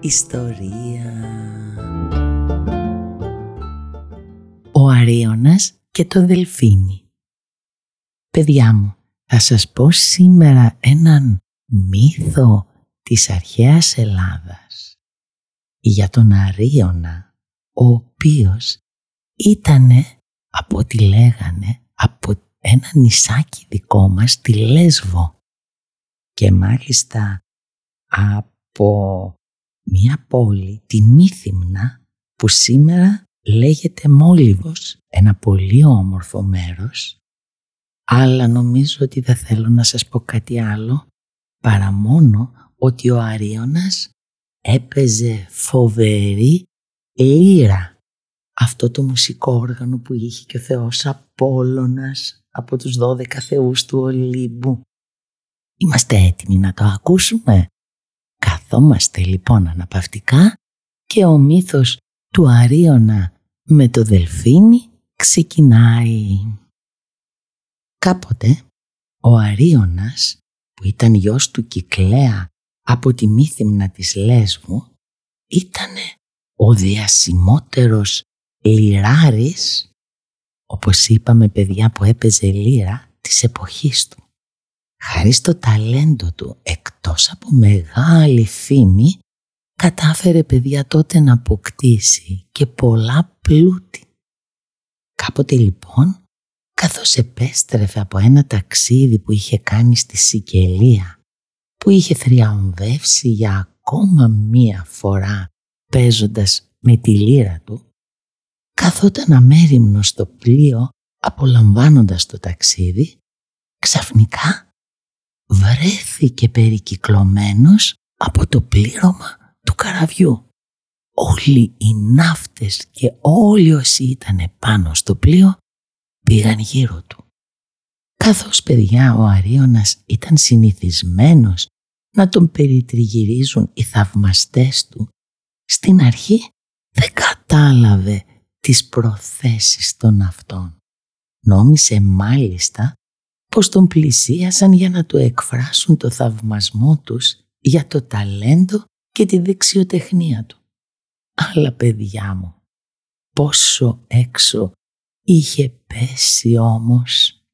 ιστορία». Ο Αρίωνας και το Δελφίνι. Παιδιά μου, θα σας πω σήμερα έναν μύθο της αρχαίας Ελλάδας. Για τον Αρίωνα, ο οποίος ήτανε, από ό,τι λέγανε, από ένα νησάκι δικό μας, τη Λέσβο. Και μάλιστα από μια πόλη, τη Μύθυμνα, που σήμερα λέγεται Μόλιβος, ένα πολύ όμορφο μέρος, αλλά νομίζω ότι δεν θέλω να σας πω κάτι άλλο, παρά μόνο ότι ο Αρίωνας έπαιζε φοβερή λύρα. Αυτό το μουσικό όργανο που είχε και ο Θεός Απόλλωνας από τους 12 θεούς του Ολύμπου. Είμαστε έτοιμοι να το ακούσουμε; Καθόμαστε λοιπόν αναπαυτικά και ο μύθος του Αρίωνα με το δελφίνι ξεκινάει. Κάποτε ο Αρίωνας που ήταν γιος του Κυκλέα από τη μύθυμνα της Λέσβου ήτανε ο διασημότερος λιράρης όπως είπαμε παιδιά που έπαιζε λύρα της εποχής του. Χάρη στο ταλέντο του εκτός από μεγάλη φήμη κατάφερε παιδιά τότε να αποκτήσει και πολλά πλούτη. Κάποτε λοιπόν, καθώς επέστρεφε από ένα ταξίδι που είχε κάνει στη Σικελία, που είχε θριαμβεύσει για ακόμα μία φορά παίζοντας με τη λύρα του, καθόταν αμέριμνο στο πλοίο απολαμβάνοντας το ταξίδι, ξαφνικά βρέθηκε περικυκλωμένος από το πλήρωμα του καραβιού. Όλοι οι ναύτες και όλοι όσοι ήταν πάνω στο πλοίο πήγαν γύρω του. Καθώς παιδιά ο Αρίωνας ήταν συνηθισμένος να τον περιτριγυρίζουν οι θαυμαστές του, στην αρχή δεν κατάλαβε τις προθέσεις των αυτών. Νόμισε μάλιστα πως τον πλησίασαν για να του εκφράσουν το θαυμασμό τους για το ταλέντο και τη δεξιοτεχνία του. Αλλά παιδιά μου, πόσο έξω είχε πέσει όμως.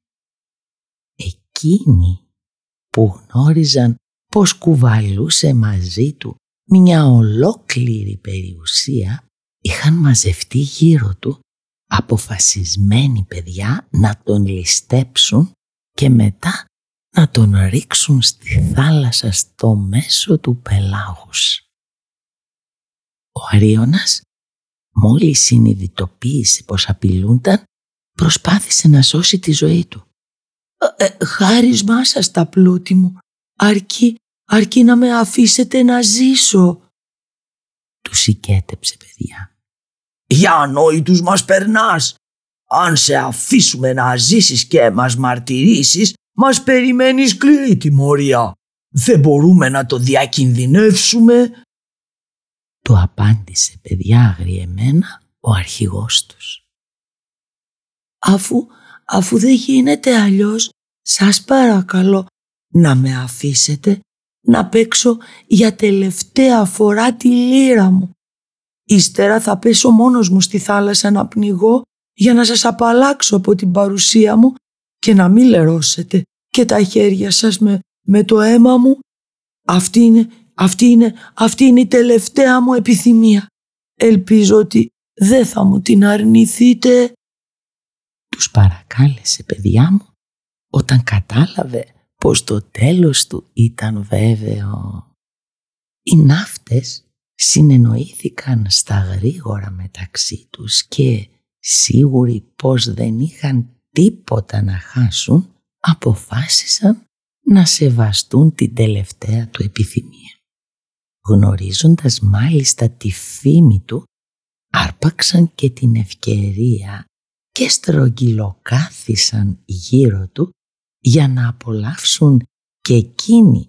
Εκείνοι που γνώριζαν πως κουβαλούσε μαζί του μια ολόκληρη περιουσία είχαν μαζευτεί γύρω του αποφασισμένοι παιδιά να τον ληστέψουν και μετά να τον ρίξουν στη θάλασσα στο μέσο του πελάγους. Ο Αρίωνας μόλις συνειδητοποίησε πως απειλούνταν προσπάθησε να σώσει τη ζωή του. «Ε, ε «Χάρισμά σας τα πλούτη μου, αρκεί, αρκεί να με αφήσετε να ζήσω», του συγκέτεψε παιδιά. «Για ανόητους μας περνάς. Αν σε αφήσουμε να ζήσεις και μας μαρτυρήσεις, μας περιμένεις σκληρή τιμωρία. Δεν μπορούμε να το διακινδυνεύσουμε. Του απάντησε παιδιά αγριεμένα ο αρχηγός τους. Αφού, αφού δεν γίνεται αλλιώς, σας παρακαλώ να με αφήσετε να παίξω για τελευταία φορά τη λύρα μου. Ύστερα θα πέσω μόνος μου στη θάλασσα να πνιγώ για να σας απαλλάξω από την παρουσία μου και να μην λερώσετε και τα χέρια σας με, με το αίμα μου. Αυτή είναι, αυτή είναι, αυτή είναι η τελευταία μου επιθυμία. Ελπίζω ότι δεν θα μου την αρνηθείτε. Τους παρακάλεσε παιδιά μου όταν κατάλαβε πως το τέλος του ήταν βέβαιο. Οι ναύτες συνεννοήθηκαν στα γρήγορα μεταξύ τους και σίγουροι πως δεν είχαν τίποτα να χάσουν, αποφάσισαν να σεβαστούν την τελευταία του επιθυμία. γνωρίζοντας μάλιστα τη φήμη του, άρπαξαν και την ευκαιρία και στρογγυλοκάθισαν γύρω του για να απολαύσουν και εκείνοι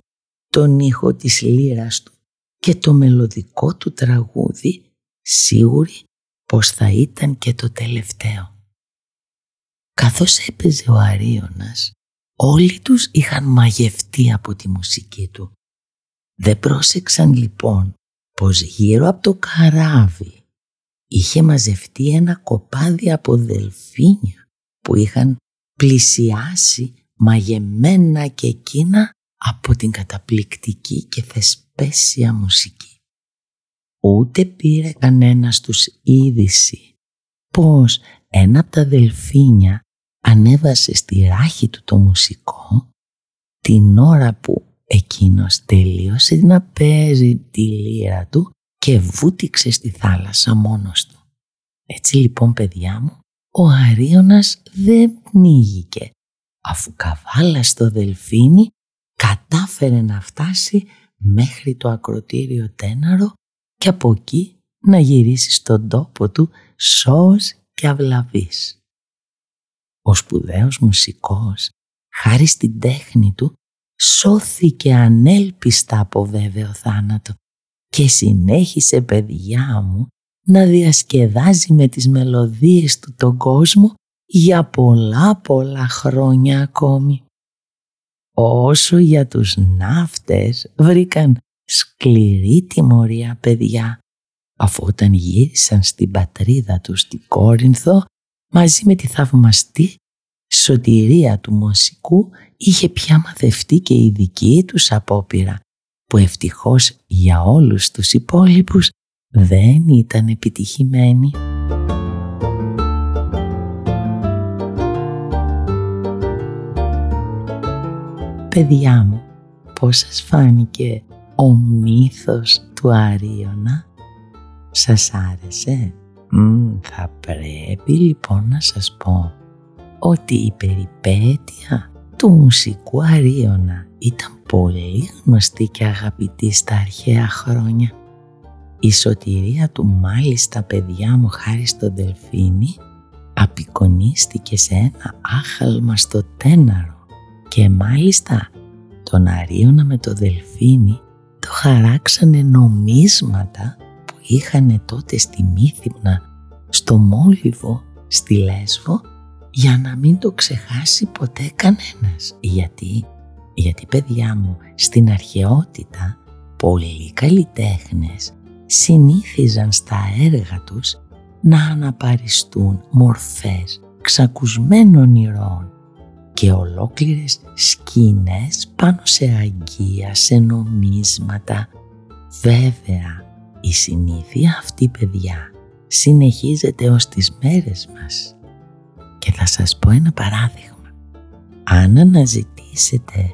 τον ήχο της λύρας του και το μελωδικό του τραγούδι σίγουροι πως θα ήταν και το τελευταίο. Καθώς έπαιζε ο Αρίωνας, όλοι τους είχαν μαγευτεί από τη μουσική του. Δεν πρόσεξαν λοιπόν πως γύρω από το καράβι είχε μαζευτεί ένα κοπάδι από δελφίνια που είχαν πλησιάσει μαγεμένα και εκείνα από την καταπληκτική και θεσπέσια μουσική. Ούτε πήρε κανένα τους είδηση πως ένα από τα δελφίνια ανέβασε στη ράχη του το μουσικό την ώρα που εκείνος τελείωσε να παίζει τη λύρα του και βούτυξε στη θάλασσα μόνος του. Έτσι λοιπόν παιδιά μου, ο Αρίωνας δεν πνίγηκε αφού καβάλα στο δελφίνι κατάφερε να φτάσει μέχρι το ακροτήριο τέναρο και από εκεί να γυρίσεις στον τόπο του σώος και αυλαβής. Ο σπουδαίος μουσικός, χάρη στην τέχνη του, σώθηκε ανέλπιστα από βέβαιο θάνατο και συνέχισε παιδιά μου να διασκεδάζει με τις μελωδίες του τον κόσμο για πολλά πολλά χρόνια ακόμη. Όσο για τους ναύτες βρήκαν σκληρή τιμωρία παιδιά αφού όταν γύρισαν στην πατρίδα τους στην Κόρινθο μαζί με τη θαυμαστή σωτηρία του μουσικού είχε πια μαθευτεί και η δική τους απόπειρα που ευτυχώς για όλους τους υπόλοιπους δεν ήταν επιτυχημένη. Παιδιά μου, πώς σας φάνηκε ο μύθος του Αρίωνα. Σας άρεσε; θα πρέπει λοιπόν να σας πω ότι η περιπέτεια του μουσικού Αρίωνα ήταν πολύ γνωστή και αγαπητή στα αρχαία χρόνια. Η σωτηρία του μάλιστα παιδιά μου χάρη στο Δελφίνι απεικονίστηκε σε ένα άχαλμα στο τέναρο και μάλιστα τον Αρίωνα με το Δελφίνι το χαράξανε νομίσματα που είχαν τότε στη Μύθυμνα, στο Μόλιβο, στη Λέσβο για να μην το ξεχάσει ποτέ κανένας. Γιατί, γιατί παιδιά μου στην αρχαιότητα πολλοί καλλιτέχνες συνήθιζαν στα έργα τους να αναπαριστούν μορφές ξακουσμένων ηρώων και ολόκληρες σκηνές πάνω σε αγγεία, σε νομίσματα. Βέβαια, η συνήθεια αυτή παιδιά συνεχίζεται ως τις μέρες μας. Και θα σας πω ένα παράδειγμα. Αν αναζητήσετε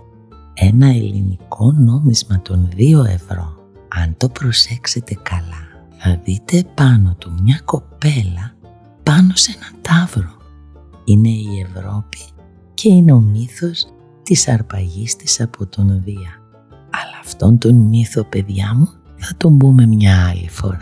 ένα ελληνικό νόμισμα των 2 ευρώ, αν το προσέξετε καλά, θα δείτε πάνω του μια κοπέλα πάνω σε ένα τάβρο. Είναι η Ευρώπη και είναι ο μύθος της αρπαγής της από τον Δία. Αλλά αυτόν τον μύθο παιδιά μου θα τον πούμε μια άλλη φορά.